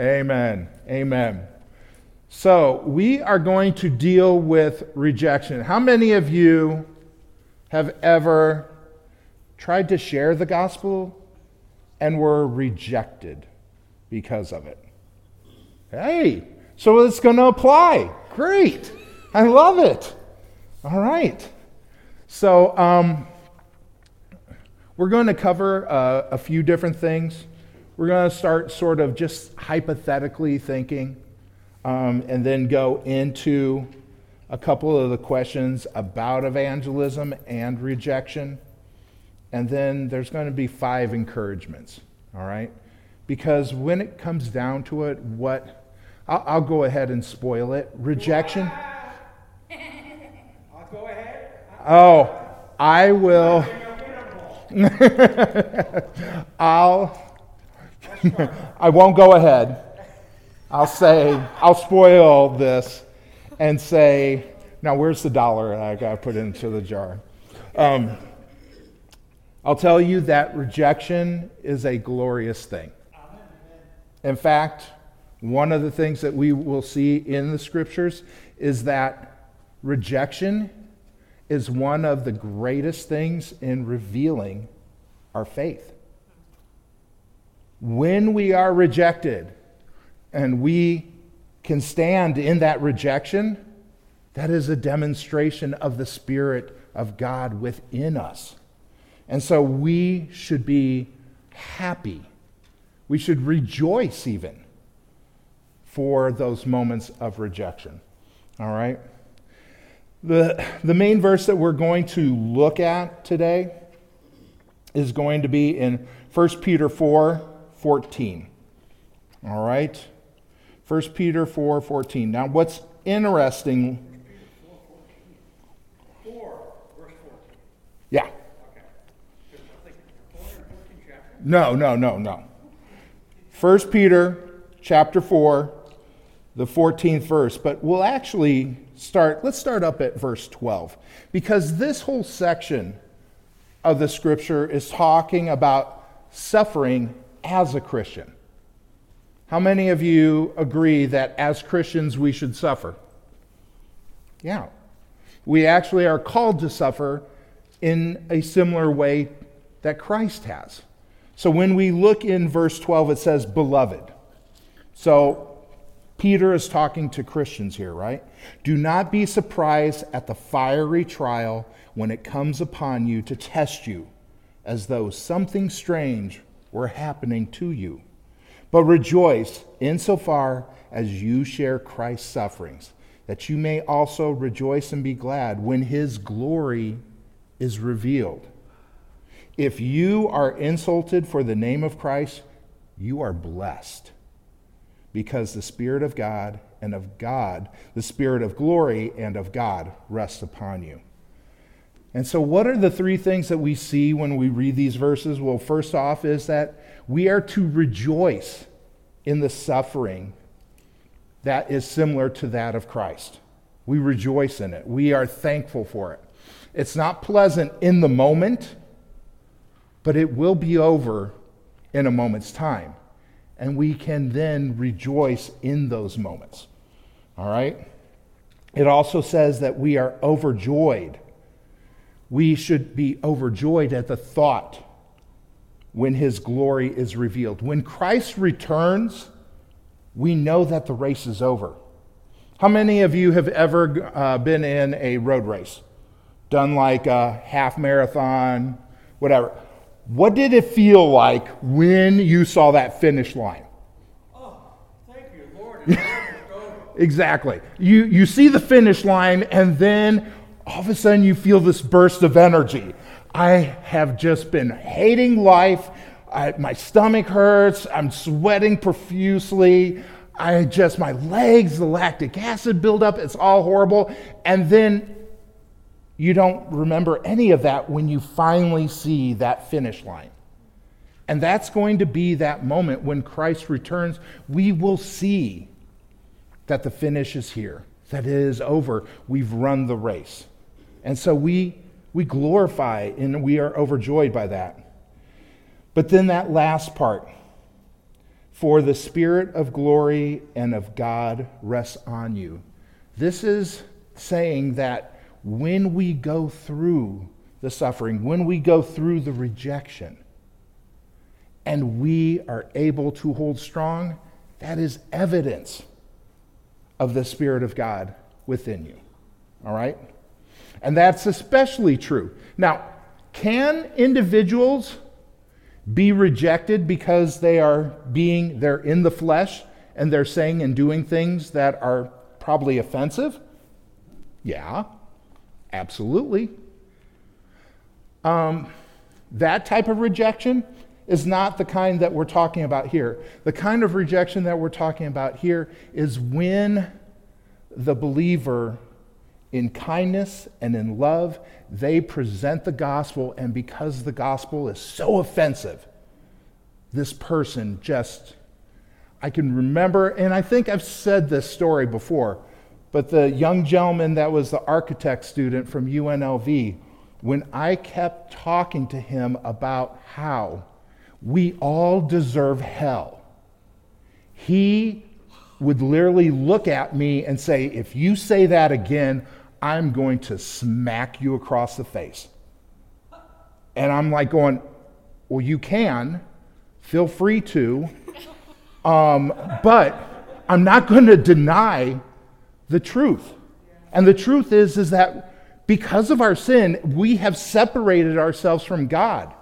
Amen. Amen. So, we are going to deal with rejection. How many of you have ever tried to share the gospel and were rejected because of it? Hey, so it's going to apply. Great. I love it. All right. So, um, we're going to cover uh, a few different things. We're going to start sort of just hypothetically thinking um, and then go into a couple of the questions about evangelism and rejection. And then there's going to be five encouragements, all right? Because when it comes down to it, what I'll, I'll go ahead and spoil it. Rejection. I'll go ahead. Oh, I will. I'll. I won't go ahead. I'll say, I'll spoil this and say, now where's the dollar I got put into the jar? Um, I'll tell you that rejection is a glorious thing. In fact, one of the things that we will see in the scriptures is that rejection is one of the greatest things in revealing our faith. When we are rejected, and we can stand in that rejection, that is a demonstration of the Spirit of God within us. And so we should be happy. We should rejoice even for those moments of rejection. All right? The, the main verse that we're going to look at today is going to be in 1 Peter 4 14. All right? 1 Peter 4 14. Now, what's interesting. 4, verse 14. Yeah. No, no, no, no. 1 Peter chapter 4, the 14th verse. But we'll actually start, let's start up at verse 12. Because this whole section of the scripture is talking about suffering as a Christian. How many of you agree that as Christians we should suffer? Yeah. We actually are called to suffer in a similar way that Christ has. So when we look in verse 12, it says, Beloved. So Peter is talking to Christians here, right? Do not be surprised at the fiery trial when it comes upon you to test you, as though something strange were happening to you but rejoice insofar as you share Christ's sufferings, that you may also rejoice and be glad when his glory is revealed. If you are insulted for the name of Christ, you are blessed, because the Spirit of God and of God, the Spirit of glory and of God rests upon you. And so, what are the three things that we see when we read these verses? Well, first off, is that we are to rejoice in the suffering that is similar to that of Christ. We rejoice in it, we are thankful for it. It's not pleasant in the moment, but it will be over in a moment's time. And we can then rejoice in those moments. All right? It also says that we are overjoyed. We should be overjoyed at the thought when his glory is revealed. When Christ returns, we know that the race is over. How many of you have ever uh, been in a road race? Done like a half marathon, whatever. What did it feel like when you saw that finish line? Oh, thank you, Lord. exactly. You, you see the finish line, and then all of a sudden you feel this burst of energy. I have just been hating life. I, my stomach hurts. I'm sweating profusely. I just, my legs, the lactic acid buildup, it's all horrible. And then you don't remember any of that when you finally see that finish line. And that's going to be that moment when Christ returns. We will see that the finish is here, that it is over. We've run the race. And so we we glorify and we are overjoyed by that. But then that last part, for the Spirit of glory and of God rests on you. This is saying that when we go through the suffering, when we go through the rejection, and we are able to hold strong, that is evidence of the Spirit of God within you. All right? And that's especially true. Now, can individuals be rejected because they are being, they're in the flesh and they're saying and doing things that are probably offensive? Yeah, absolutely. Um, that type of rejection is not the kind that we're talking about here. The kind of rejection that we're talking about here is when the believer, in kindness and in love, they present the gospel, and because the gospel is so offensive, this person just, I can remember, and I think I've said this story before, but the young gentleman that was the architect student from UNLV, when I kept talking to him about how we all deserve hell, he would literally look at me and say, If you say that again, I'm going to smack you across the face. And I'm like, going, Well, you can. Feel free to. Um, but I'm not going to deny the truth. And the truth is, is that because of our sin, we have separated ourselves from God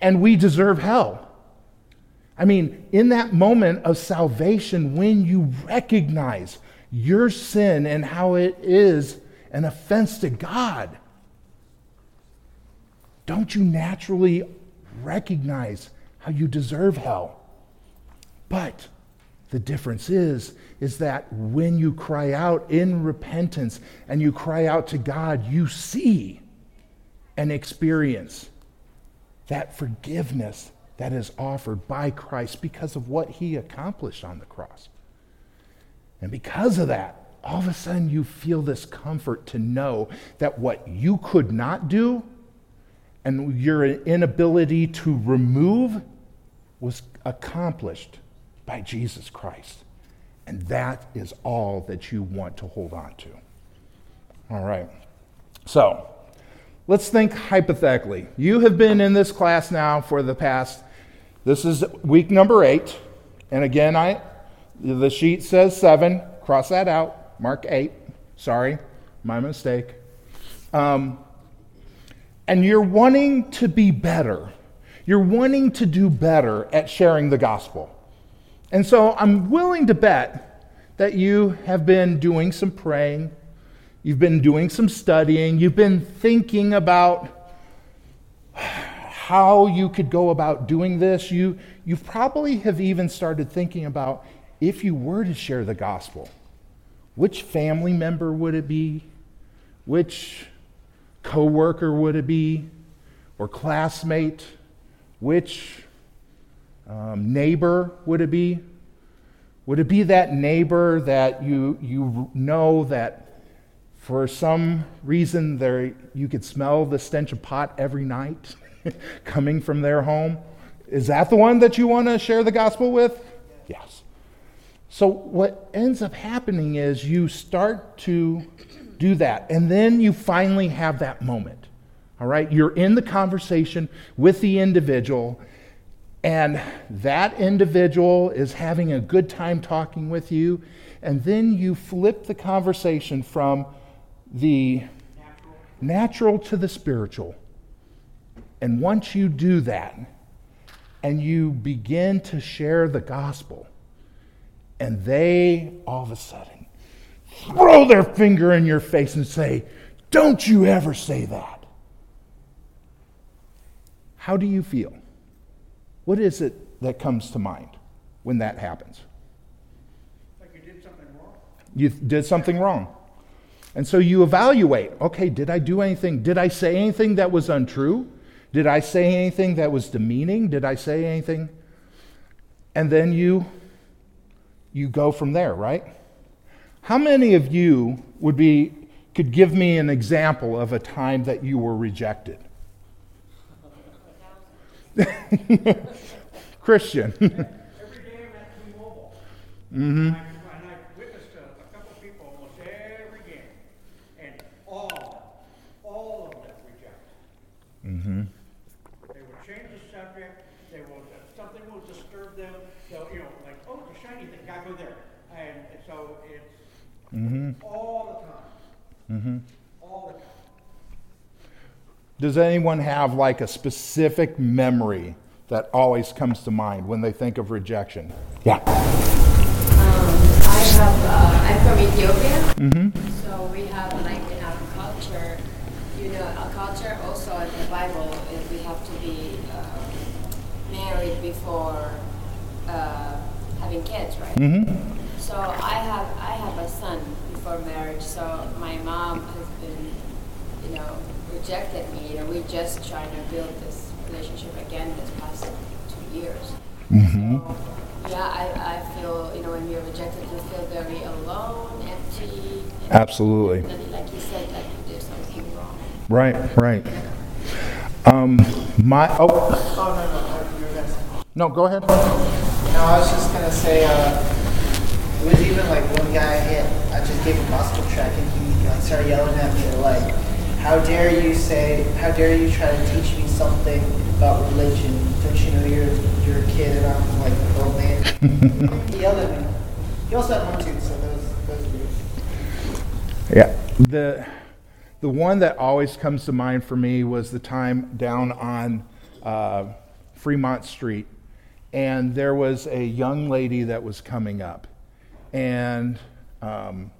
and we deserve hell. I mean, in that moment of salvation, when you recognize your sin and how it is an offense to God, don't you naturally recognize how you deserve hell? But the difference is is that when you cry out in repentance and you cry out to God, you see and experience that forgiveness that is offered by Christ because of what he accomplished on the cross. And because of that, all of a sudden you feel this comfort to know that what you could not do and your inability to remove was accomplished by Jesus Christ. And that is all that you want to hold on to. All right. So, let's think hypothetically. You have been in this class now for the past this is week number eight. And again, I, the sheet says seven. Cross that out. Mark eight. Sorry, my mistake. Um, and you're wanting to be better. You're wanting to do better at sharing the gospel. And so I'm willing to bet that you have been doing some praying, you've been doing some studying, you've been thinking about how you could go about doing this. You, you probably have even started thinking about if you were to share the gospel, which family member would it be? Which coworker would it be? Or classmate? Which um, neighbor would it be? Would it be that neighbor that you, you know that for some reason there, you could smell the stench of pot every night? coming from their home. Is that the one that you want to share the gospel with? Yes. So, what ends up happening is you start to do that, and then you finally have that moment. All right? You're in the conversation with the individual, and that individual is having a good time talking with you, and then you flip the conversation from the natural, natural to the spiritual. And once you do that, and you begin to share the gospel, and they all of a sudden throw their finger in your face and say, Don't you ever say that. How do you feel? What is it that comes to mind when that happens? Like you did something wrong. You did something wrong. And so you evaluate okay, did I do anything? Did I say anything that was untrue? Did I say anything that was demeaning? Did I say anything? And then you you go from there, right? How many of you would be could give me an example of a time that you were rejected? Christian. Every Mm-hmm. And I and I witnessed a, a couple of people almost every game, and all, of them, all of them reject. Mm-hmm. They would change the subject, they will, if something will disturb them, they'll, you know, like, oh, the shiny thing, gotta go there. And and so it's Mm-hmm. all the time. Mm-hmm. All the time. Does anyone have like a specific memory that always comes to mind when they think of rejection? Yeah. Um, I have, uh, I'm from Ethiopia. Mm-hmm. So we have like in our culture, you know, our culture also in the Bible is we have to be uh, married before uh, having kids, right? Mm-hmm. So I have I have a son before marriage. So my mom has been, you know, rejected me. You know, we just trying to build this relationship again this past two years. Mm-hmm. So, yeah, I, I feel, you know, when you're rejected, you feel very alone, empty. Absolutely. Like you said, that you did something wrong. Right, right. Um, my, oh, Oh, no, no, you were gonna say. no, go ahead. No, I was just gonna say, uh, it was even like one guy I hit, I just gave him a gospel tract and he like started yelling at me like, how dare you say, how dare you try to teach me something about religion? Don't you know you're, you're a kid and I'm like an old man? he yelled at me. He also had one tooth, so was, that was. Yeah. The the one that always comes to mind for me was the time down on uh, Fremont Street, and there was a young lady that was coming up, and um,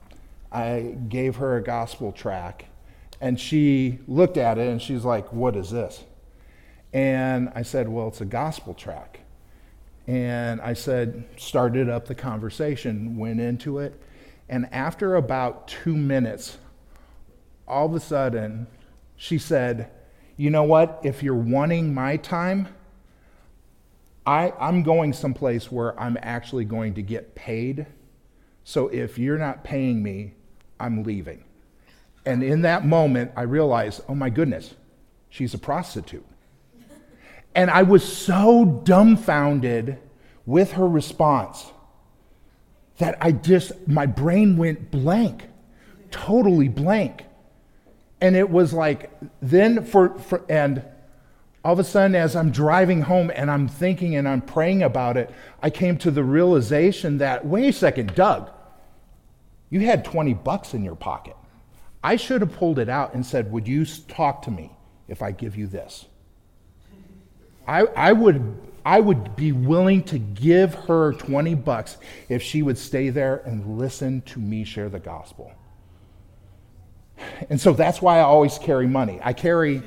I gave her a gospel tract, and she looked at it and she's like, "What is this?" And I said, "Well, it's a gospel tract." And I said, started up the conversation, went into it. And after about two minutes, all of a sudden, she said, You know what? If you're wanting my time, I, I'm going someplace where I'm actually going to get paid. So if you're not paying me, I'm leaving. And in that moment, I realized, oh my goodness, she's a prostitute. And I was so dumbfounded with her response that I just, my brain went blank, totally blank. And it was like, then for, for, and all of a sudden, as I'm driving home and I'm thinking and I'm praying about it, I came to the realization that, wait a second, Doug, you had 20 bucks in your pocket. I should have pulled it out and said, Would you talk to me if I give you this? I, I, would, I would be willing to give her 20 bucks if she would stay there and listen to me share the gospel. And so that's why I always carry money. I carry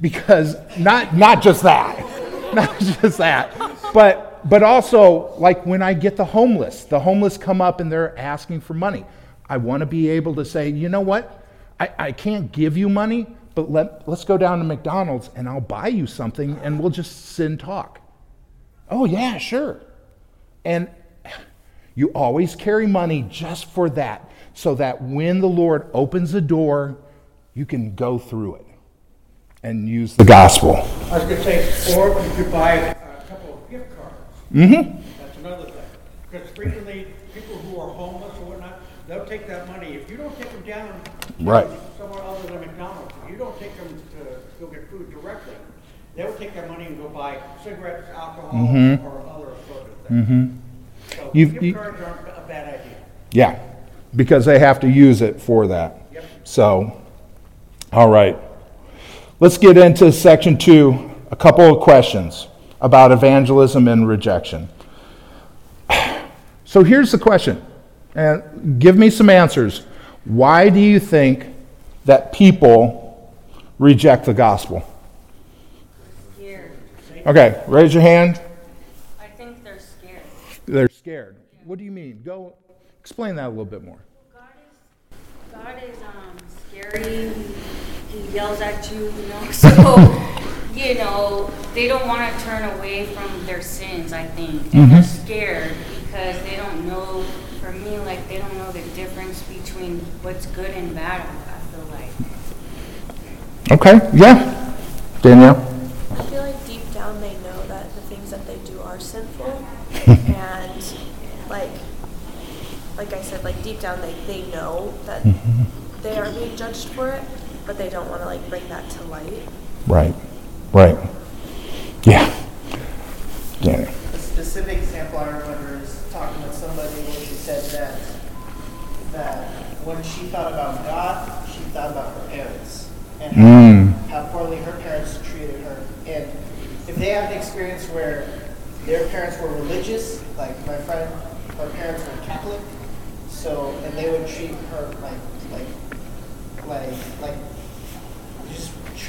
because not, not just that, not just that, but, but also like when I get the homeless, the homeless come up and they're asking for money. I want to be able to say, you know what? I, I can't give you money, but let, let's go down to McDonald's and I'll buy you something and we'll just sit and talk. Oh, yeah, sure. And you always carry money just for that, so that when the Lord opens the door, you can go through it and use the gospel. I was gonna say, or you could buy a couple of gift cards. Mm-hmm. That's another thing. Because frequently, people who are homeless take that money. If you don't take them down Right. somewhere other than McDonald's, if you don't take them to go get food directly, they will take that money and go buy cigarettes, alcohol, or other assorted things. Mm-hmm. You've- gift you- cards aren't a bad idea. Yeah, because they have to use it for that. Yep. So, all right. Let's get into section two, a couple of questions about evangelism and rejection. So here's the question, and give me some answers. Why do you think that people reject the gospel? Scared. Okay, raise your hand. I think they're scared. They're scared. What do you mean? Go explain that a little bit more. God is, God is um, scary. He yells at you, you know. So, you know, they don't want to turn away from their sins. I think, and they're scared because they don't know. For me, like they don't know the difference between what's good and bad. I feel like. Okay, yeah. Danielle? I feel like deep down they know that the things that they do are sinful, and like like I said, like deep down they, they know that Mm-hmm. they are being judged for it, but they don't want to like bring that to light. Right. Right. Yeah. Yeah. A specific example I remember is talking with somebody where she said that that when she thought about God, she thought about her parents and how, Mm. how poorly her parents treated her. And if they have an experience where their parents were religious, like my friend, her parents were Catholic, so and they would treat her like like like like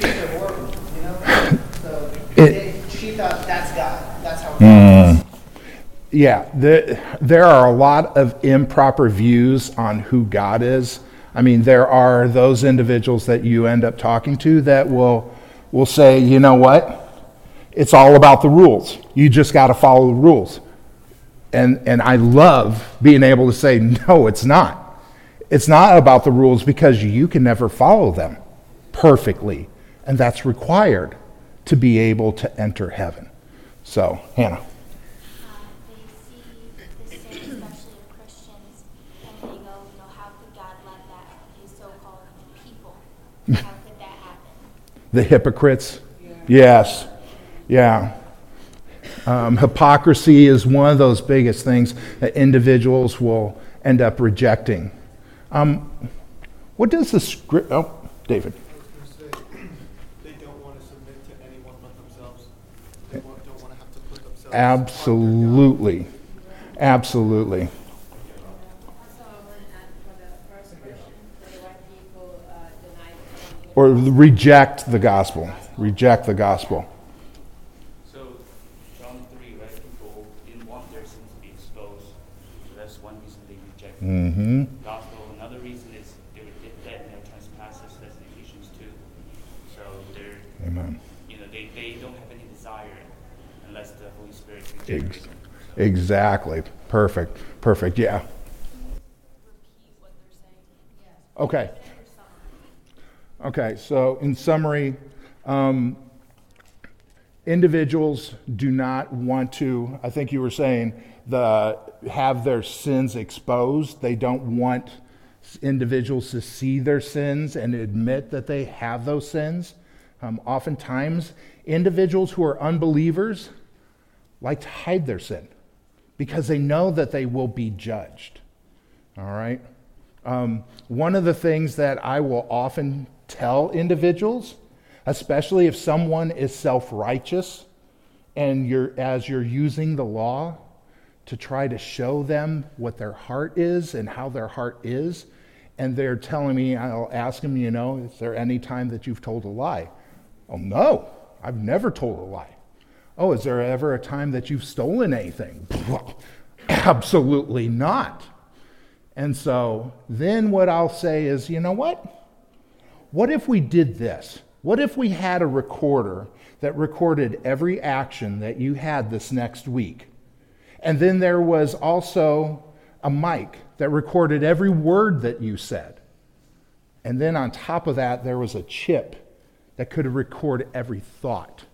just treat her you know. So It- they, she thought that's God. That's how. God Mm. Yeah, the, there are a lot of improper views on who God is. I mean, there are those individuals that you end up talking to that will, will say, you know what? It's all about the rules. You just got to follow the rules. And, and I love being able to say, no, it's not. It's not about the rules because you can never follow them perfectly. And that's required to be able to enter heaven. So, Hannah. um, they see the sin, especially in Christians, and they go, you know, how could God let that, his so-called people, how could that happen? The hypocrites? Yes. Yeah. Um, hypocrisy is one of those biggest things that individuals will end up rejecting. Um, what does the script. Oh, David. I was gonna say, they don't want to submit to anyone but themselves. They want, don't want to have to put themselves. on their God. Absolutely. Absolutely. Also, I want to add for the first question, that why people uh, deny Absolutely. Or reject the gospel. Reject the gospel. So, John 3, right? People didn't want their sins to be exposed. So that's one reason they rejected Mm-hmm. the gospel. Another reason is they were dead in their trespasses, that's in Ephesians 2. So they're, Amen. you know, they, they don't have any desire unless the Holy Spirit Ex- Exactly. Perfect. Perfect. Yeah. Okay. Okay, so in summary, um, individuals do not want to, I think you were saying, the, have their sins exposed. They don't want individuals to see their sins and admit that they have those sins. Um, oftentimes, individuals who are unbelievers like to hide their sin because they know that they will be judged. All right? Um, one of the things that I will often tell individuals, especially if someone is self righteous and you're, as you're using the law to try to show them what their heart is and how their heart is, and they're telling me, I'll ask them, you know, is there any time that you've told a lie? Oh, no, I've never told a lie. Oh, is there ever a time that you've stolen anything? Absolutely not. And so then what I'll say is, you know what? What if we did this? What if we had a recorder that recorded every action that you had this next week? And then there was also a mic that recorded every word that you said. And then on top of that, there was a chip that could record every thought.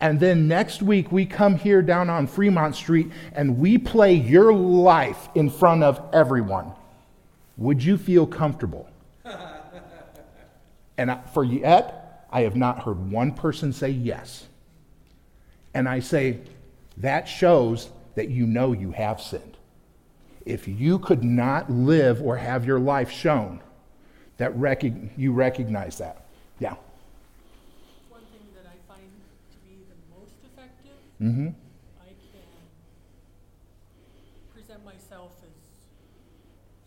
And then next week, we come here down on Fremont Street and we play your life in front of everyone. Would you feel comfortable? And for yet, I have not heard one person say yes. And I say, that shows that you know you have sinned. If you could not live or have your life shown, that recog- you recognize that. Yeah. One thing that I find to be the most effective, Mm-hmm. I can present myself as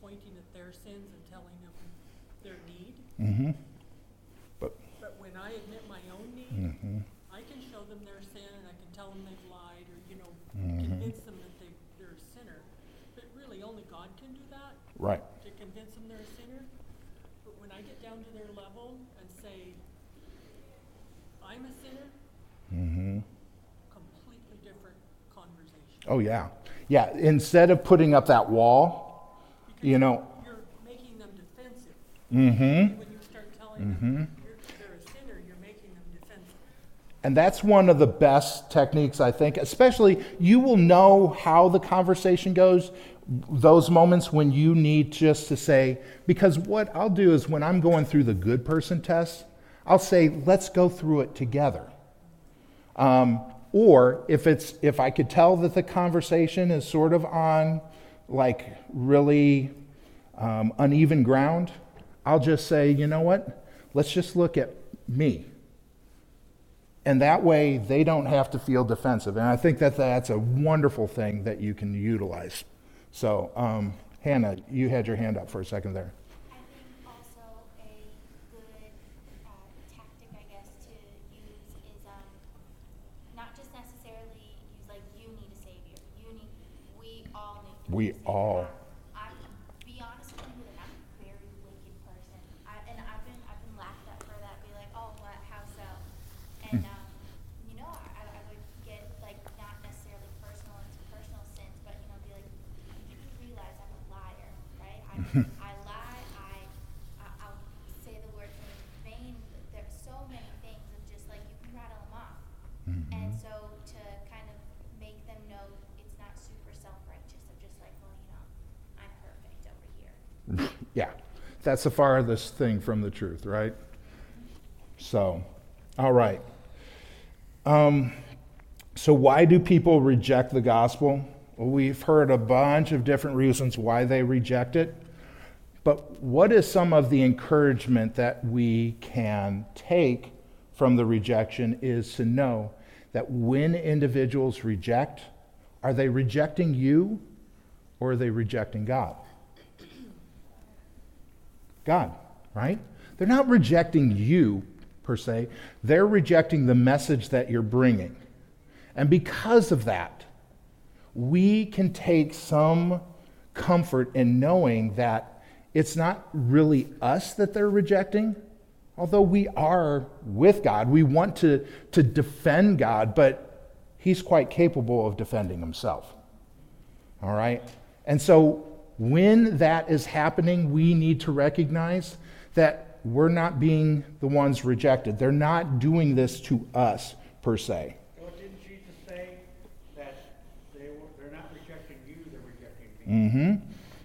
pointing at their sins and telling them their need. Mm-hmm. But But when I admit my own need, mm-hmm. I can show them their sin and I can tell them they've lied or, you know, Mhm. convince them that they, they're a sinner. But really, only God can do that, right. to convince them they're a sinner. But when I get down to their level and say, I'm a sinner, Mm-hmm. completely different conversation. Oh yeah, yeah. Instead of putting up that wall, you know. You're making them defensive. Mm-hmm. When you start telling them you're, they're a sinner, you're making them defensive. And that's one of the best techniques, I think. Especially, you will know how the conversation goes those moments when you need just to say, because what I'll do is when I'm going through the good person test, I'll say, let's go through it together. Um, or if it's if I could tell that the conversation is sort of on like really um, uneven ground, I'll just say, you know what? Let's just look at me. And that way they don't have to feel defensive. And I think that that's a wonderful thing that you can utilize. So, um, Hannah, you had your hand up for a second there. I think also a good uh, tactic, I guess, to use is um, not just necessarily use like you need a savior. You need. We all need. To We need a savior. Hmm. all. I be honest with you, that I'm a very wicked person. I, and I've been I've been laughed at for that. Be like, oh, what? How so? And Hmm. um, you know, I, I would get like not necessarily personal into personal sins, but you know, be like, you do realize I'm a liar, right? I I lie. I, I I'll say the word in vain. There's so many things of just like you can rattle them off. And so to kind of make them know it's not super self-righteous of just like, well, you know, I'm perfect over here. Yeah, that's the farthest thing from the truth, right? So, all right. Um, so, why do people reject the gospel? Well, we've heard a bunch of different reasons why they reject it. But what is some of the encouragement that we can take from the rejection is to know that when individuals reject, are they rejecting you or are they rejecting God? God, right? They're not rejecting you per se, they're rejecting the message that you're bringing. And because of that, we can take some comfort in knowing that it's not really us that they're rejecting, although we are with God. We want to, to defend God, but He's quite capable of defending Himself. All right? And so when that is happening, we need to recognize that we're not being the ones rejected. They're not doing this to us per se. So didn't Jesus say that they were, they're not rejecting you, they're rejecting me? hmm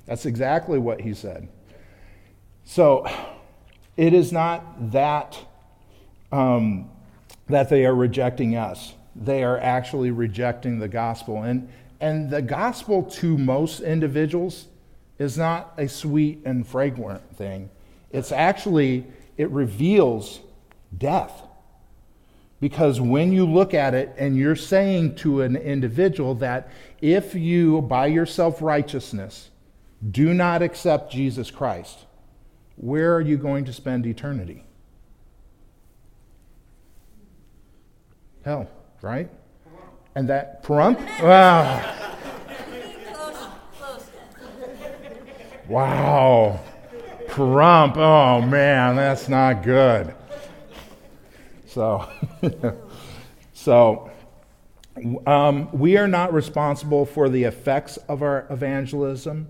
That's exactly what he said. So it is not that um, that they are rejecting us. They are actually rejecting the gospel. And, and the gospel to most individuals is not a sweet and fragrant thing. It's actually, it reveals death. Because when you look at it and you're saying to an individual that if you, by your self righteousness, do not accept Jesus Christ, where are you going to spend eternity? Hell, right? And that Pahrump? Wow. Close, close. Wow. Pahrump. Oh man, that's not good. So, so um, we are not responsible for the effects of our evangelism,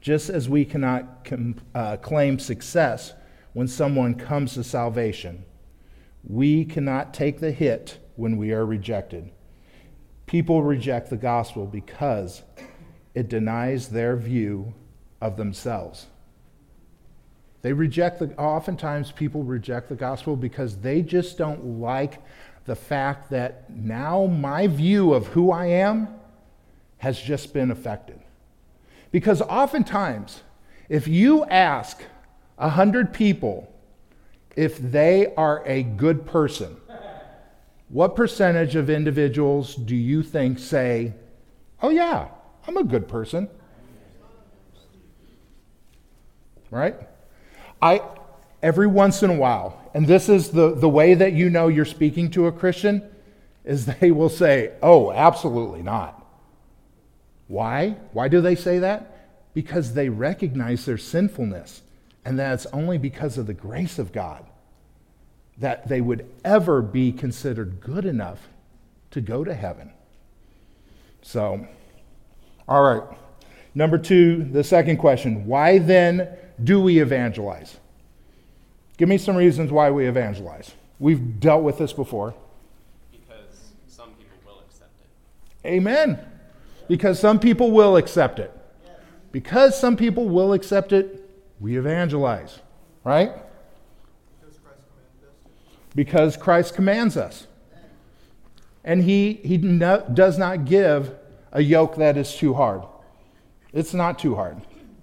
just as we cannot com- uh, claim success when someone comes to salvation. We cannot take the hit when we are rejected. People reject the gospel because it denies their view of themselves. They reject the, oftentimes people reject the gospel because they just don't like the fact that now my view of who I am has just been affected. Because oftentimes, if you ask a hundred people if they are a good person, what percentage of individuals do you think say, oh, yeah, I'm a good person? Right? I, every once in a while, and this is the, the way that you know you're speaking to a Christian, is they will say, oh, absolutely not. Why? Why do they say that? Because they recognize their sinfulness, and that it's only because of the grace of God that they would ever be considered good enough to go to heaven. So, all right. Number two, the second question why then do we evangelize? Give me some reasons why we evangelize. We've dealt with this before. Because some people will accept it. Amen. Because some people will accept it. because some people will accept it, we evangelize, right? Because Christ commanded us? Because Christ commands us. And he, he no, does not give a yoke that is too hard. It's not too hard.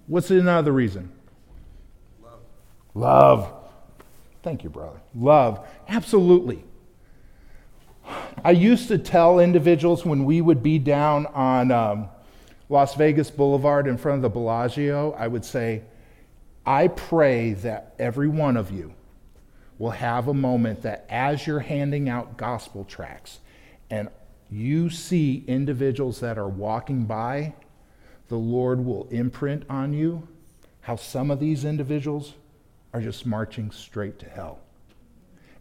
What's another reason? Love. Thank you, brother. Love. Absolutely. I used to tell individuals when we would be down on um, Las Vegas Boulevard in front of the Bellagio, I would say, I pray that every one of you will have a moment that as you're handing out gospel tracts and you see individuals that are walking by, the Lord will imprint on you how some of these individuals are just marching straight to hell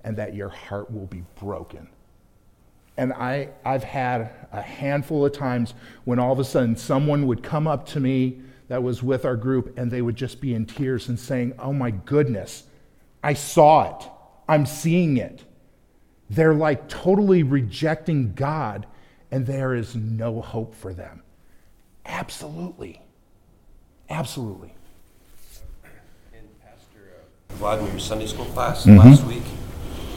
and that your heart will be broken and I, I've had a handful of times when all of a sudden someone would come up to me that was with our group and they would just be in tears and saying, Oh my goodness, I saw it. I'm seeing it. They're like totally rejecting God and there is no hope for them. Absolutely. Absolutely. Vladimir's Sunday school class Mhm. last week,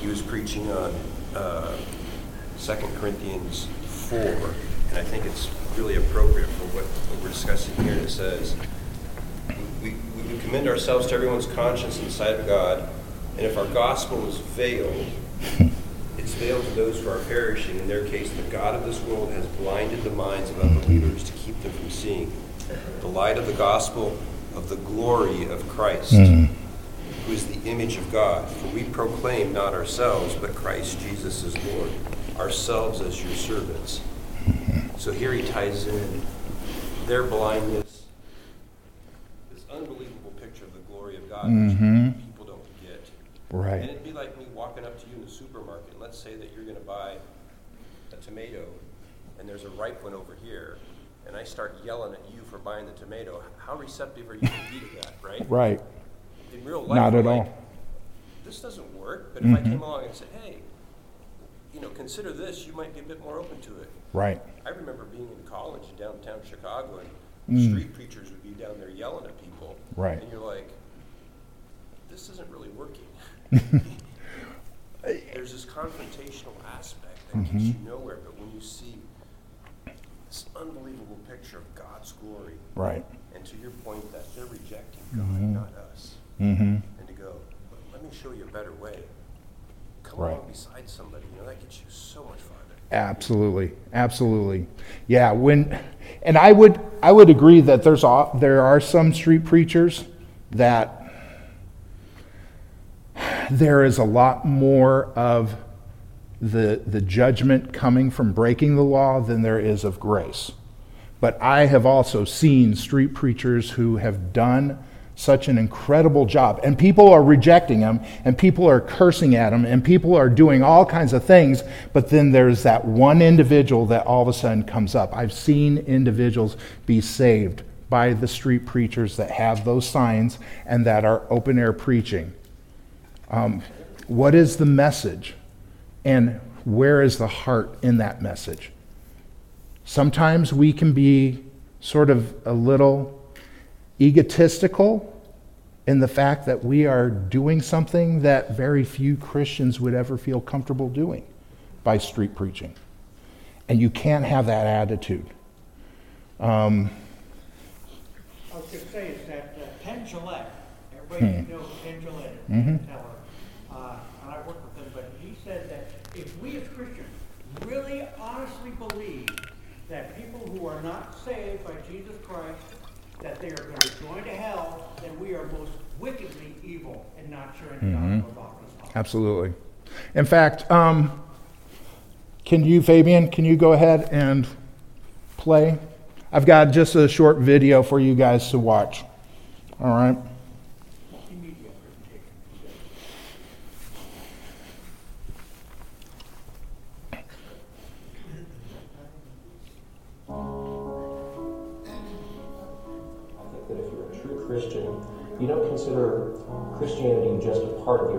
he was preaching on uh, 2 Corinthians 4, and I think it's really appropriate for what, what we're discussing here. It says, we, we commend ourselves to everyone's conscience in the sight of God, and if our gospel is veiled, it's veiled to those who are perishing. In their case, the God of this world has blinded the minds of unbelievers to keep them from seeing the light of the gospel of the glory of Christ, Mm. Who is the image of God. For we proclaim not ourselves, but Christ Jesus as Lord, ourselves as your servants. So here he ties in their blindness, this unbelievable picture of the glory of God, Mhm. which people don't get. Right. And it'd be like me walking up to you in the supermarket, and let's say that you're going to buy a tomato, and there's a ripe one over here, and I start yelling at you for buying the tomato. How receptive are you going to be to that, right? Right. In real life, Not at like, all. This doesn't work. But if I Mhm. came along and said, "Hey, you know, consider this," you might be a bit more open to it. Right. I remember being in college in downtown Chicago, and Mm. street preachers would be down there yelling at people. Right. And you're like, "This isn't really working." There's this confrontational aspect that gets you nowhere, but when you see this unbelievable picture of God's glory, Right. and to your point that they're rejecting God, Mhm. not Mhm. and to go, let me show you a better way. Come Right. along beside somebody, you know, that gets you so much farther. Absolutely, absolutely. Yeah, when and I would I would agree that there's there are some street preachers that there is a lot more of the the judgment coming from breaking the law than there is of grace. But I have also seen street preachers who have done such an incredible job, and people are rejecting them, and people are cursing at them, and people are doing all kinds of things. But then there's that one individual that all of a sudden comes up. I've seen individuals be saved by the street preachers that have those signs and that are open air preaching. Um, what is the message? And where is the heart in that message? Sometimes we can be sort of a little egotistical in the fact that we are doing something that very few Christians would ever feel comfortable doing by street preaching. And you can't have that attitude. Um, I was going to say is that uh, everybody Hmm. knows Penn Jillette, Mhm. teller, uh, and I work with him, but he said that if we as Christians really honestly believe that people who are not saved by Jesus Christ, that they are going to join to hell, then we are most wickedly evil and not sharing the Mhm. gospel of darkness. Absolutely. In fact, um, can you, Fabian, can you go ahead and play? I've got just a short video for you guys to watch. All right. I think that if you're a true Christian, you don't consider Christianity just a part of your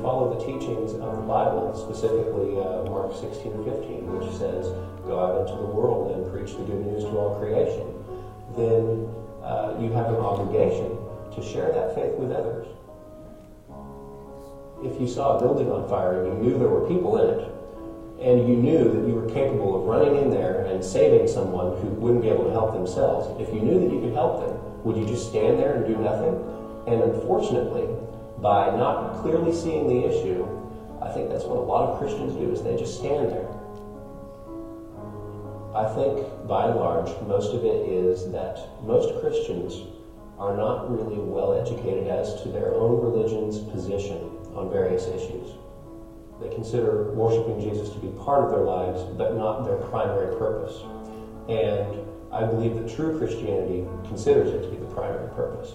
follow the teachings of the Bible, specifically uh, Mark 16 and 15, which says, Go out into the world and preach the good news to all creation, then uh, you have an obligation to share that faith with others. If you saw a building on fire and you knew there were people in it, and you knew that you were capable of running in there and saving someone who wouldn't be able to help themselves, if you knew that you could help them, would you just stand there and do nothing? And unfortunately, by not clearly seeing the issue, I think that's what a lot of Christians do is they just stand there. I think by and large, most of it is that most Christians are not really well educated as to their own religion's position on various issues. They consider worshiping Jesus to be part of their lives, but not their primary purpose. And I believe that true Christianity considers it to be the primary purpose.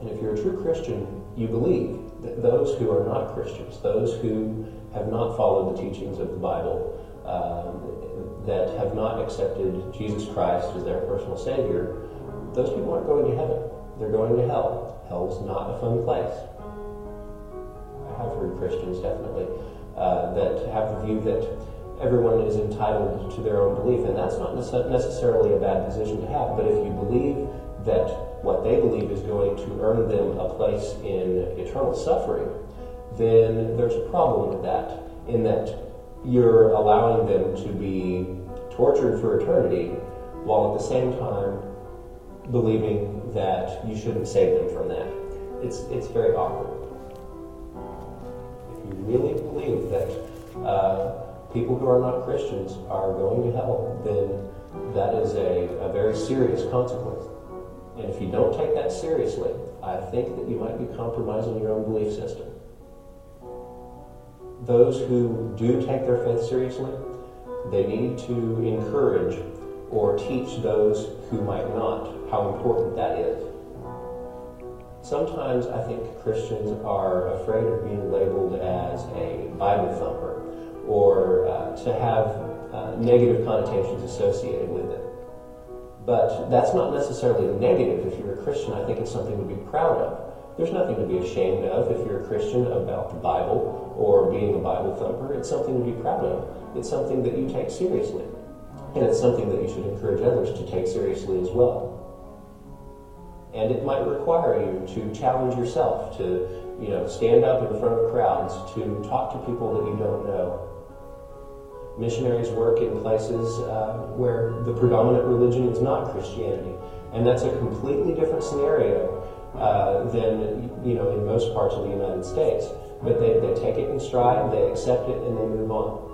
And if you're a true Christian, you believe that those who are not Christians, those who have not followed the teachings of the Bible, um, that have not accepted Jesus Christ as their personal Savior, those people aren't going to heaven. They're going to hell. Hell's not a fun place. I have heard Christians definitely uh, that have the view that everyone is entitled to their own belief, and that's not necessarily a bad position to have. But if you believe that what they believe is going to earn them a place in eternal suffering, then there's a problem with that, in that you're allowing them to be tortured for eternity while at the same time believing that you shouldn't save them from that. It's, it's very awkward. If you really believe that uh, people who are not Christians are going to hell, then that is a, a very serious consequence. And if you don't take that seriously, I think that you might be compromising your own belief system. Those who do take their faith seriously, they need to encourage or teach those who might not how important that is. Sometimes I think Christians are afraid of being labeled as a Bible thumper or uh, to have uh, negative connotations associated with it. But that's not necessarily negative if you're a Christian. I think it's something to be proud of. There's nothing to be ashamed of if you're a Christian about the Bible or being a Bible thumper. It's something to be proud of. It's something that you take seriously. And it's something that you should encourage others to take seriously as well. And it might require you to challenge yourself, to you know, stand up in front of crowds, to talk to people that you don't know. Missionaries work in places uh, where the predominant religion is not Christianity. And that's a completely different scenario uh, than you know in most parts of the United States. But they, they take it in stride, they accept it, and they move on.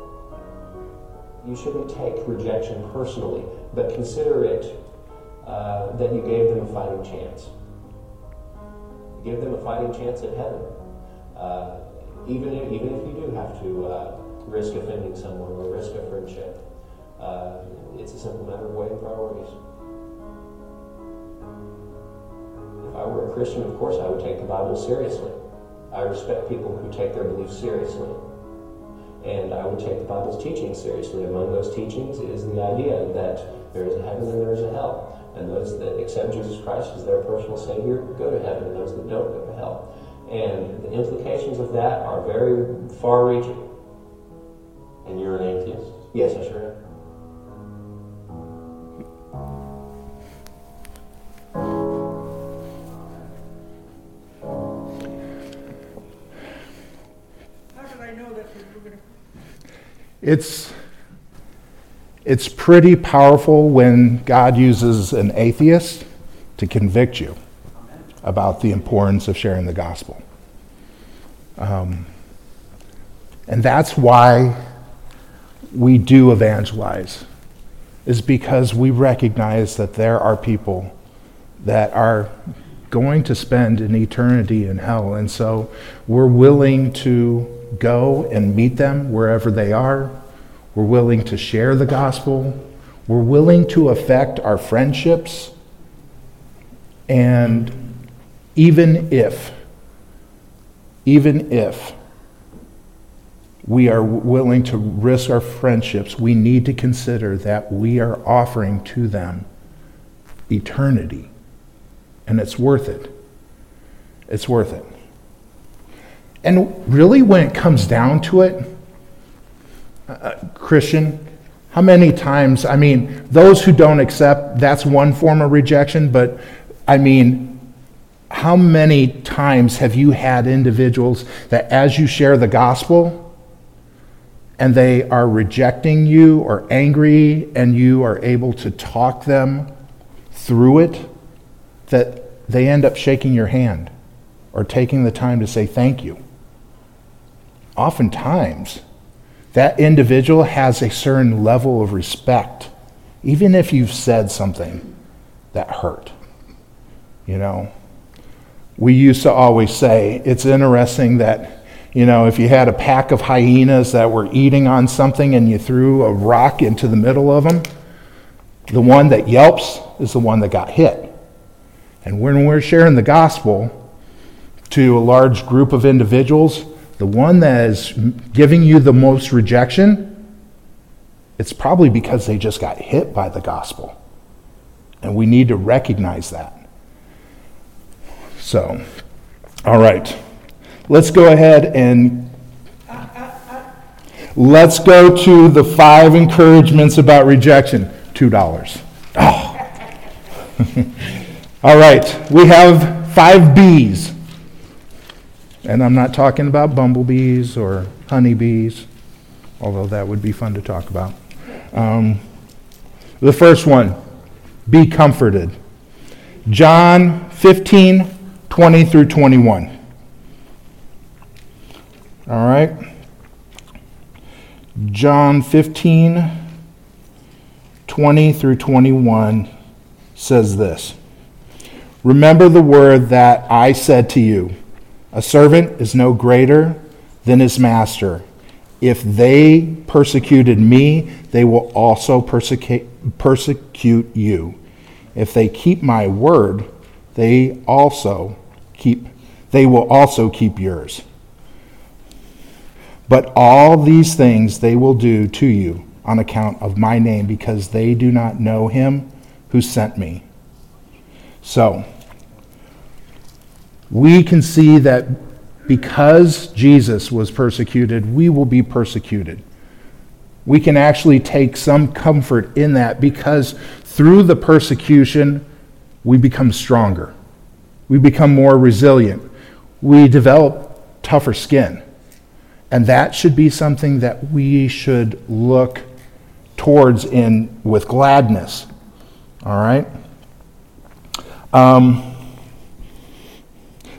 You shouldn't take rejection personally, but consider it uh, that you gave them a fighting chance. Give them a fighting chance at heaven. Uh, even, if, even if you do have to uh, risk offending someone or risk a friendship, uh, it's a simple matter of weighing priorities. If I were a Christian, of course, I would take the Bible seriously. I respect people who take their beliefs seriously. And I would take the Bible's teachings seriously. Among those teachings is the idea that there is a heaven and there is a hell. And those that accept Jesus Christ as their personal Savior go to heaven, and those that don't go to hell. And the implications of that are very far reaching. And you're an atheist? Yes, I sure am. How do I know that you're going to It's, it's pretty powerful when God uses an atheist to convict you about the importance of sharing the gospel. Um, and that's why we do evangelize, is because we recognize that there are people that are going to spend an eternity in hell. And so we're willing to go and meet them wherever they are. We're willing to share the gospel. We're willing to affect our friendships. And even if, even if we are willing to risk our friendships, we need to consider that we are offering to them eternity. And it's worth it. It's worth it. And really, when it comes down to it, uh, Christian, how many times, I mean, those who don't accept, that's one form of rejection, but I mean, how many times have you had individuals that as you share the gospel and they are rejecting you or angry and you are able to talk them through it, that they end up shaking your hand or taking the time to say thank you? Oftentimes, that individual has a certain level of respect, even if you've said something that hurt. You know, we used to always say it's interesting that, you know, if you had a pack of hyenas that were eating on something and you threw a rock into the middle of them, the one that yelps is the one that got hit. And when we're sharing the gospel to a large group of individuals, the one that is giving you the most rejection, it's probably because they just got hit by the gospel. And we need to recognize that. So, all right. Let's go ahead and let's go to the five encouragements about rejection. $2. Oh. all right. We have five B's. And I'm not talking about bumblebees or honeybees, although that would be fun to talk about. Um, the first one be comforted. John 15, 20 through 21. All right. John 15, 20 through 21 says this Remember the word that I said to you a servant is no greater than his master. If they persecuted me, they will also persecute, persecute you. If they keep my word, they also keep they will also keep yours. But all these things they will do to you on account of my name because they do not know him who sent me. So, we can see that because Jesus was persecuted, we will be persecuted. We can actually take some comfort in that because through the persecution, we become stronger. We become more resilient. We develop tougher skin. And that should be something that we should look towards in with gladness. All right? Um,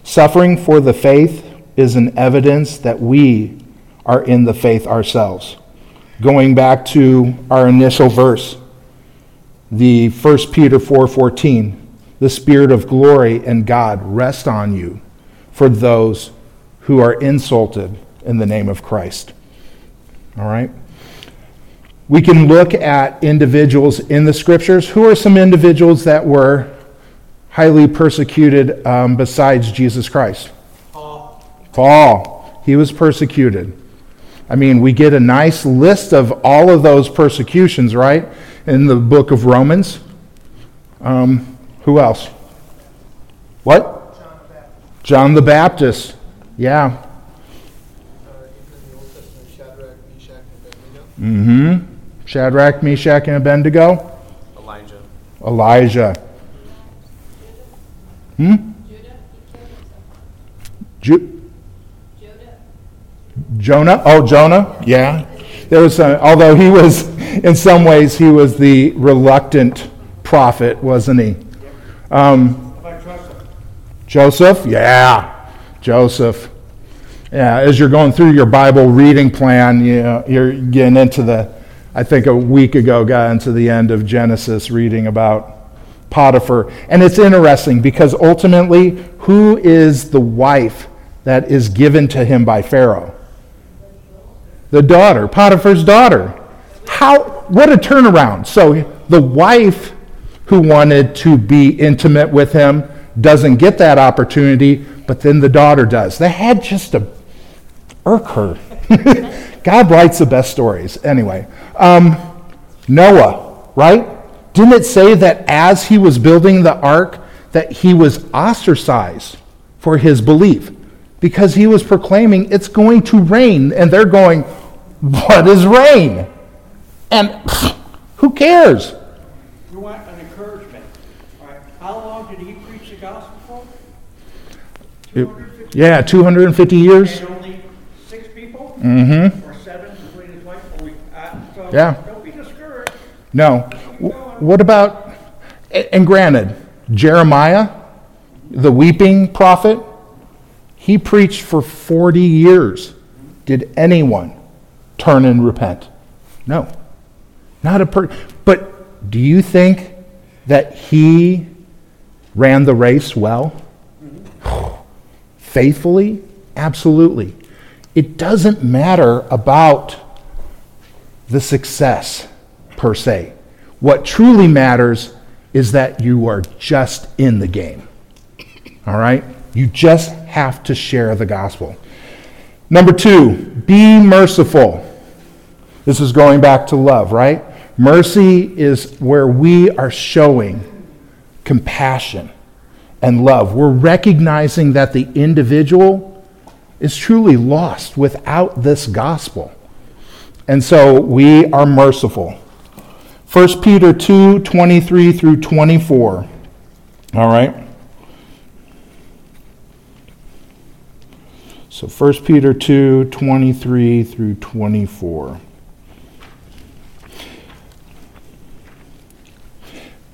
Suffering for the faith is an evidence that we are in the faith ourselves. Going back to our initial verse, the 1 Peter 4:14, the spirit of glory and God rest on you for those who are insulted in the name of Christ. All right? We can look at individuals in the scriptures. Who are some individuals that were highly persecuted um, besides Jesus Christ? Paul. Paul. He was persecuted. I mean, we get a nice list of all of those persecutions, right, in the book of Romans. Um, who else? What? John the Baptist. John the Baptist. Yeah. Mm-hmm. Shadrach, Meshach, and Abednego. Elijah. Elijah. Hmm? Judah. Ju- Jonah? Oh, Jonah? Yeah. There was, a, although he was, in some ways, he was the reluctant prophet, wasn't he? Um, Joseph? Yeah. Joseph. Yeah, as you're going through your Bible reading plan, you know, you're getting into the, I think a week ago, got into the end of Genesis reading about Potiphar. And it's interesting because ultimately, who is the wife that is given to him by Pharaoh? The daughter, Potiphar's daughter. How, what a turnaround. So the wife who wanted to be intimate with him doesn't get that opportunity, but then the daughter does. They had just to irk her. God writes the best stories. Anyway, um, Noah, right? Didn't it say that as he was building the ark, that he was ostracized for his belief? because he was proclaiming it's going to rain. And they're going, What is rain? And pfft, who cares? You want an encouragement. All right. How long did he preach the gospel for? It- yeah, 250 years. And only six people? Mm-hmm. Or seven, his wife? Or we, uh, so Yeah. Don't be discouraged. No. W- What about, a- and granted, Jeremiah, the weeping prophet, he preached for 40 years. Did anyone turn and repent? No. Not a per. But do you think that he ran the race well? Faithfully? Absolutely. It doesn't matter about the success per se. What truly matters is that you are just in the game. All right? You just have to share the gospel. Number two, be merciful. This is going back to love, right? Mercy is where we are showing compassion and love. We're recognizing that the individual is truly lost without this gospel. And so we are merciful. 1 Peter 2 23 through 24. All right? So 1 Peter 2 23 through 24.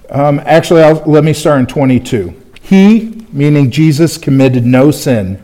Um, actually, I'll, let me start in 22. He, meaning Jesus, committed no sin,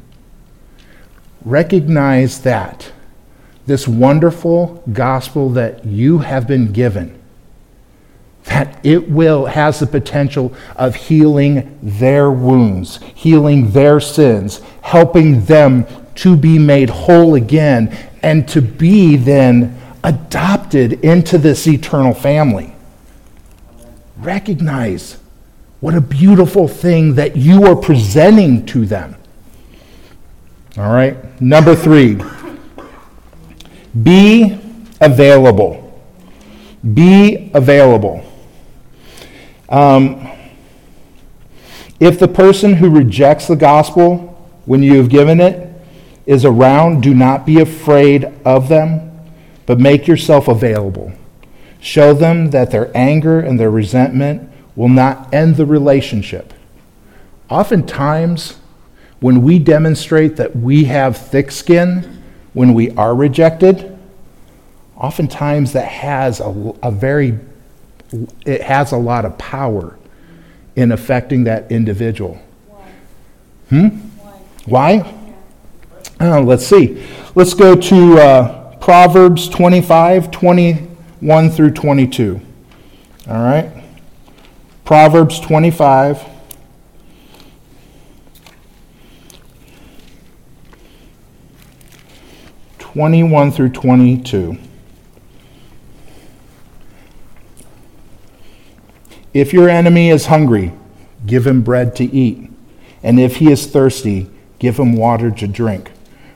Recognize that this wonderful gospel that you have been given that it will has the potential of healing their wounds healing their sins helping them to be made whole again and to be then adopted into this eternal family. Recognize what a beautiful thing that you are presenting to them all right number 3 be available. Be available. Um, if the person who rejects the gospel when you have given it is around, do not be afraid of them, but make yourself available. Show them that their anger and their resentment will not end the relationship. Oftentimes, when we demonstrate that we have thick skin, when we are rejected, oftentimes that has a, a, very, it has a lot of power in affecting that individual. Why? Hmm? Why? Why? Uh, let's see. Let's go to uh, Proverbs 25, 21 through 22. All right? Proverbs 25. 21 through 22. If your enemy is hungry, give him bread to eat, and if he is thirsty, give him water to drink.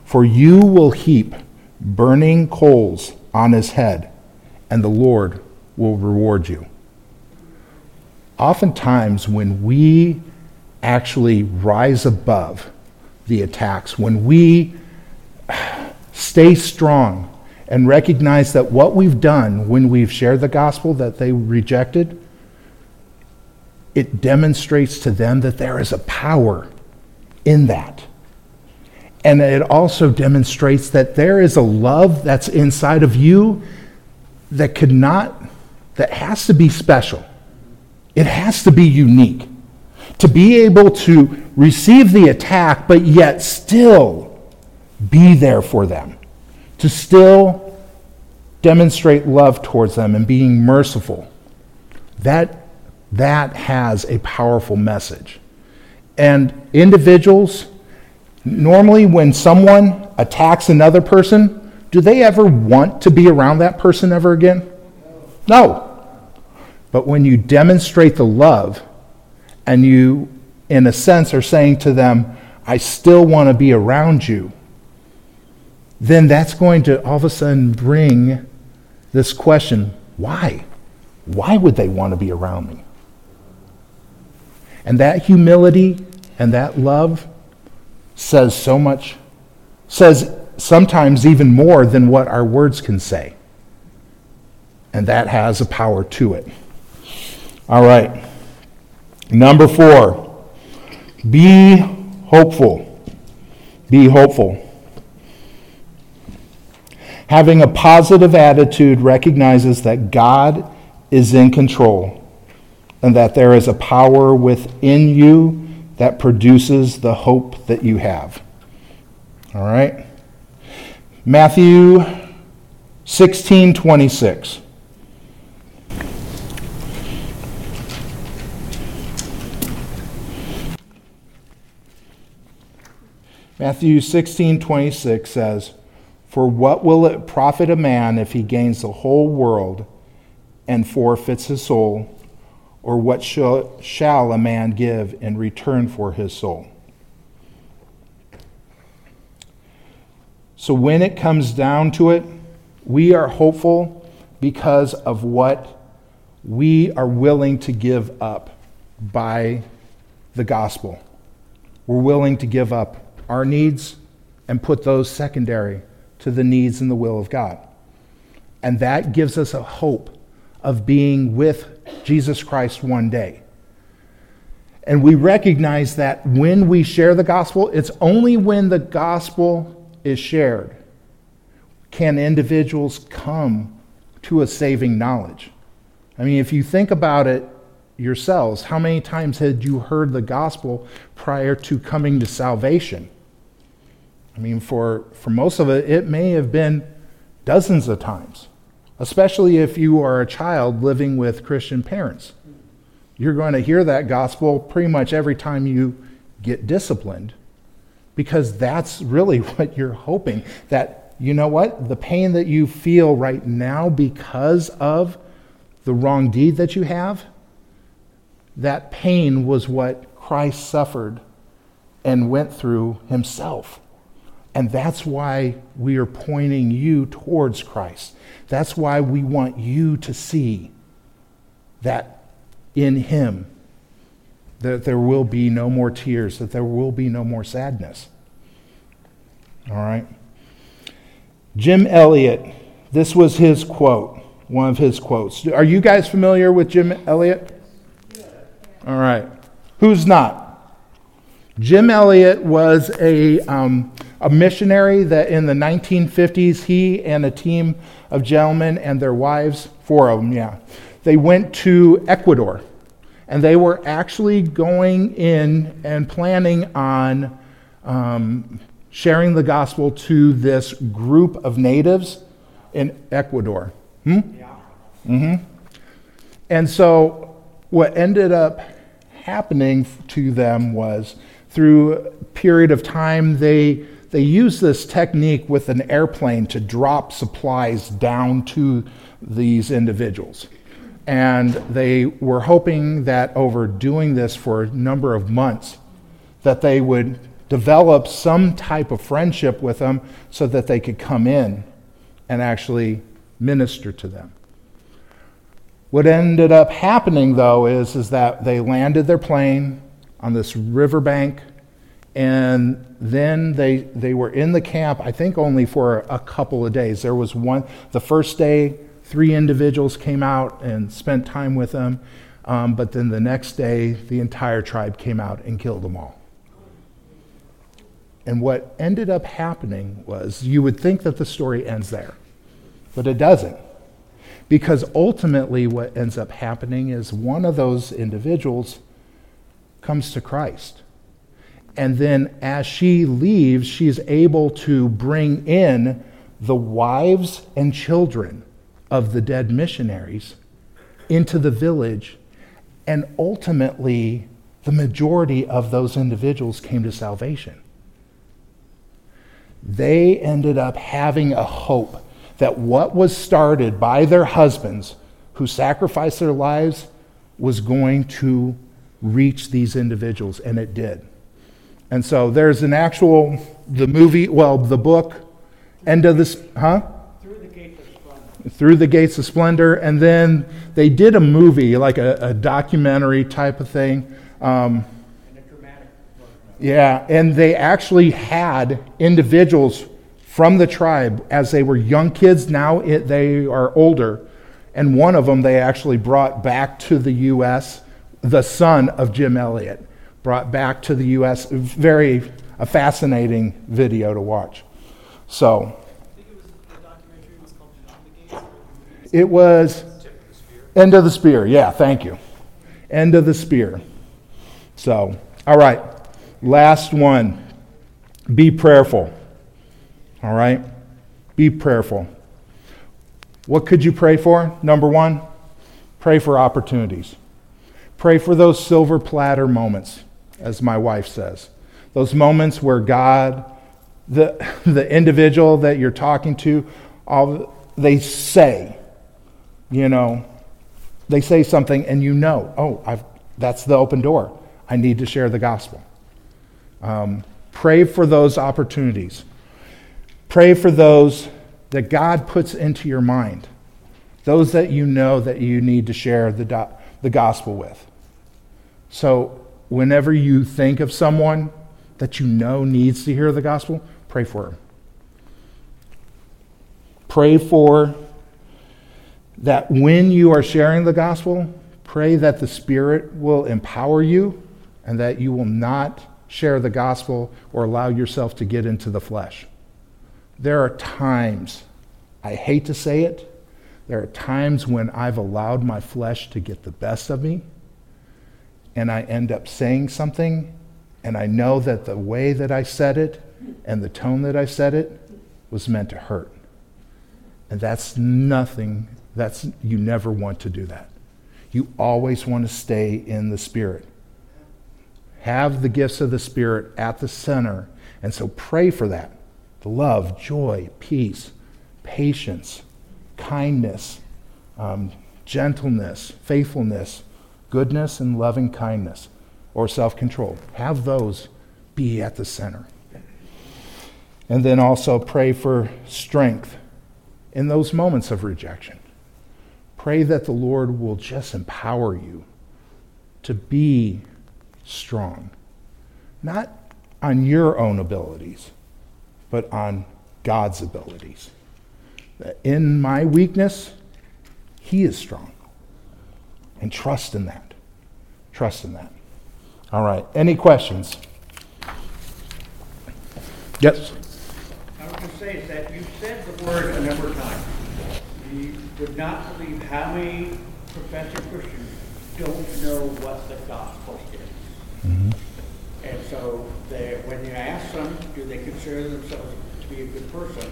For you will heap burning coals on his head, and the Lord will reward you. Oftentimes, when we actually rise above the attacks, when we stay strong and recognize that what we've done when we've shared the gospel that they rejected, it demonstrates to them that there is a power in that. And it also demonstrates that there is a love that's inside of you that could not, that has to be special. It has to be unique. To be able to receive the attack, but yet still be there for them, to still demonstrate love towards them and being merciful. That, that has a powerful message. And individuals, normally when someone attacks another person, do they ever want to be around that person ever again? No. But when you demonstrate the love and you, in a sense, are saying to them, I still want to be around you, then that's going to all of a sudden bring this question why? Why would they want to be around me? And that humility and that love says so much, says sometimes even more than what our words can say. And that has a power to it. All right. Number four, be hopeful. Be hopeful. Having a positive attitude recognizes that God is in control and that there is a power within you that produces the hope that you have. All right? Matthew 16 26. Matthew 16 26 says, For what will it profit a man if he gains the whole world and forfeits his soul? Or what shall, shall a man give in return for his soul? So when it comes down to it, we are hopeful because of what we are willing to give up by the gospel. We're willing to give up our needs and put those secondary to the needs and the will of God. And that gives us a hope of being with Jesus Christ one day. And we recognize that when we share the gospel, it's only when the gospel is shared can individuals come to a saving knowledge. I mean, if you think about it yourselves, how many times had you heard the gospel prior to coming to salvation? I mean, for, for most of it, it may have been dozens of times, especially if you are a child living with Christian parents. You're going to hear that gospel pretty much every time you get disciplined because that's really what you're hoping. That, you know what? The pain that you feel right now because of the wrong deed that you have, that pain was what Christ suffered and went through himself. And that's why we are pointing you towards Christ. That's why we want you to see that in Him, that there will be no more tears, that there will be no more sadness. All right? Jim Elliot, this was his quote, one of his quotes. Are you guys familiar with Jim Elliot? All right. Who's not? Jim Elliot was a. Um, a missionary that in the 1950s, he and a team of gentlemen and their wives, four of them, yeah, they went to Ecuador. And they were actually going in and planning on um, sharing the gospel to this group of natives in Ecuador. Hmm? Yeah. Mm-hmm. And so what ended up happening to them was through a period of time, they they use this technique with an airplane to drop supplies down to these individuals. And they were hoping that over doing this for a number of months, that they would develop some type of friendship with them so that they could come in and actually minister to them. What ended up happening, though, is, is that they landed their plane on this riverbank and then they, they were in the camp, I think only for a couple of days. There was one, the first day, three individuals came out and spent time with them. Um, but then the next day, the entire tribe came out and killed them all. And what ended up happening was you would think that the story ends there, but it doesn't. Because ultimately, what ends up happening is one of those individuals comes to Christ. And then as she leaves, she's able to bring in the wives and children of the dead missionaries into the village. And ultimately, the majority of those individuals came to salvation. they ended up having a hope that what was started by their husbands who sacrificed their lives was going to reach these individuals, and it did. And so there's an actual, the movie, well, the book, End of this, huh? Through the gates of splendor. Through the Gates of Splendor. And then they did a movie, like a, a documentary type of thing. Um, And a dramatic version. yeah, and they actually had individuals from the tribe as they were young kids. Now it, they are older. And one of them they actually brought back to the U.S., the son of Jim Elliot, brought back to the U.S. Very a fascinating video to watch. So I think it was the documentary was called Beyond the Gates. it was end of the spear. Yeah, thank you. End of the spear. So, all right. Last one. Be prayerful. All right? Be prayerful. What could you pray for? Number one, pray for opportunities. Pray for those silver platter moments, as my wife says. Those moments where God, the, the individual that you're talking to, all, they say, you know, they say something and you know, oh, I've, that's the open door. I need to share the gospel. Um, pray for those opportunities. Pray for those that God puts into your mind, those that you know that you need to share the, the gospel with. So, whenever you think of someone that you know needs to hear the gospel, pray for them. Pray for that when you are sharing the gospel, pray that the Spirit will empower you and that you will not share the gospel or allow yourself to get into the flesh. There are times, I hate to say it, there are times when I've allowed my flesh to get the best of me and I end up saying something and I know that the way that I said it and the tone that I said it was meant to hurt. And that's nothing, that's, you never want to do that. You always want to stay in the Spirit. Have the gifts of the Spirit at the center. And so pray for that the love, joy, peace, patience, kindness, um, gentleness, faithfulness, goodness, and loving kindness, or self control. Have those be at the center. And then also pray for strength in those moments of rejection. Pray that the Lord will just empower you to be strong, not on your own abilities, but on God's abilities. That in my weakness, He is strong. And trust in that. Trust in that. All right. Any questions? Yes? I was going to say is that you said the word a number of times. You would not believe how many professing Christians don't know what the gospel is. Mm-hmm. And so they, when you ask them, do they consider themselves to be a good person?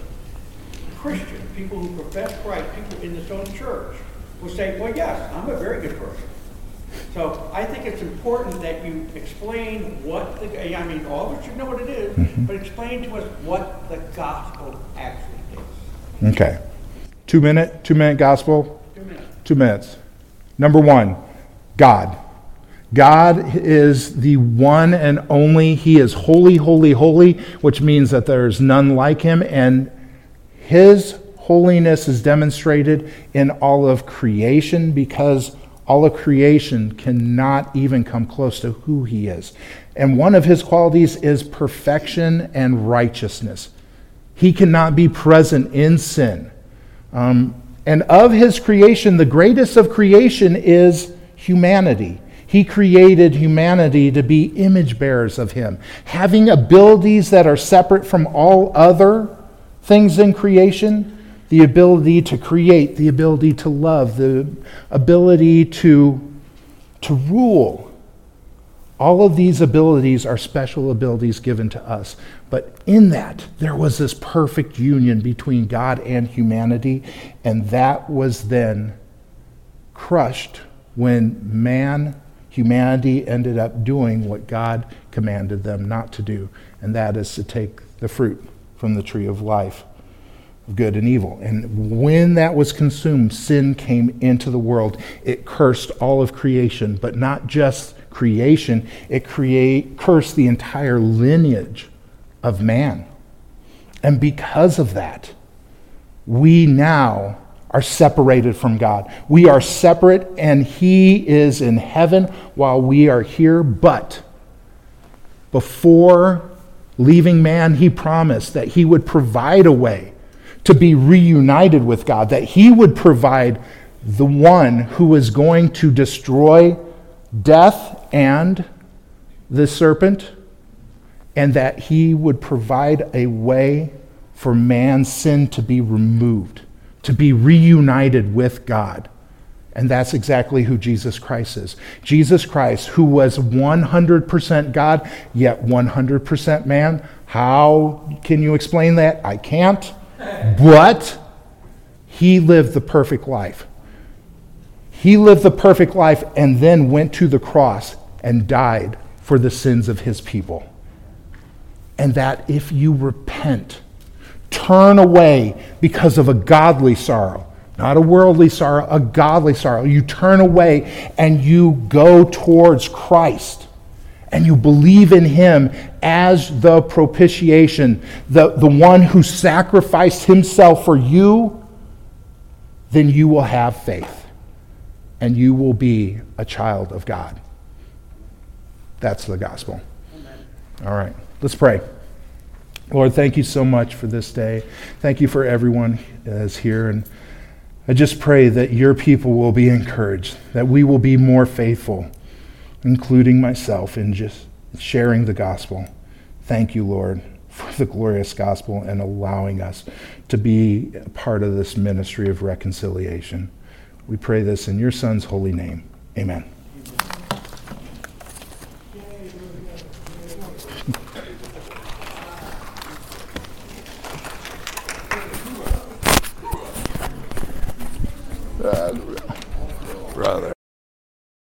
Christians, people who profess Christ, people in this own church, will say, well, yes, I'm a very good person. So I think it's important that you explain what the, I mean, all of us should know what it is, mm-hmm. but explain to us what the gospel actually is. Okay. Two minute, two minute gospel? Two minutes. Two minutes. Number one, God. God is the one and only. He is holy, holy, holy, which means that there's none like him, and his holiness is demonstrated in all of creation because all of creation cannot even come close to who he is. And one of his qualities is perfection and righteousness. He cannot be present in sin. Um, and of his creation, the greatest of creation is humanity. He created humanity to be image bearers of him, having abilities that are separate from all other things in creation the ability to create, the ability to love, the ability to, to rule. All of these abilities are special abilities given to us. But in that, there was this perfect union between God and humanity, and that was then crushed when man, humanity, ended up doing what God commanded them not to do, and that is to take the fruit from the tree of life, good and evil. And when that was consumed, sin came into the world. It cursed all of creation, but not just creation, it create, cursed the entire lineage of man. And because of that, we now are separated from God. We are separate, and He is in heaven while we are here. But before leaving man, He promised that He would provide a way to be reunited with God, that He would provide the one who is going to destroy death and the serpent, and that He would provide a way for man's sin to be removed, to be reunited with God. And that's exactly who Jesus Christ is. Jesus Christ, who was 100% God, yet 100% man. How can you explain that? I can't. But he lived the perfect life. He lived the perfect life and then went to the cross and died for the sins of his people. And that if you repent, turn away because of a godly sorrow, not a worldly sorrow, a godly sorrow. You turn away and you go towards Christ and you believe in Him as the propitiation, the, the one who sacrificed Himself for you, then you will have faith and you will be a child of God. That's the gospel. All right, let's pray. Lord, thank you so much for this day. Thank you for everyone that's here. And I just pray that your people will be encouraged, that we will be more faithful, including myself, in just sharing the gospel. Thank you, Lord, for the glorious gospel and allowing us to be a part of this ministry of reconciliation. We pray this in your Son's holy name. Amen.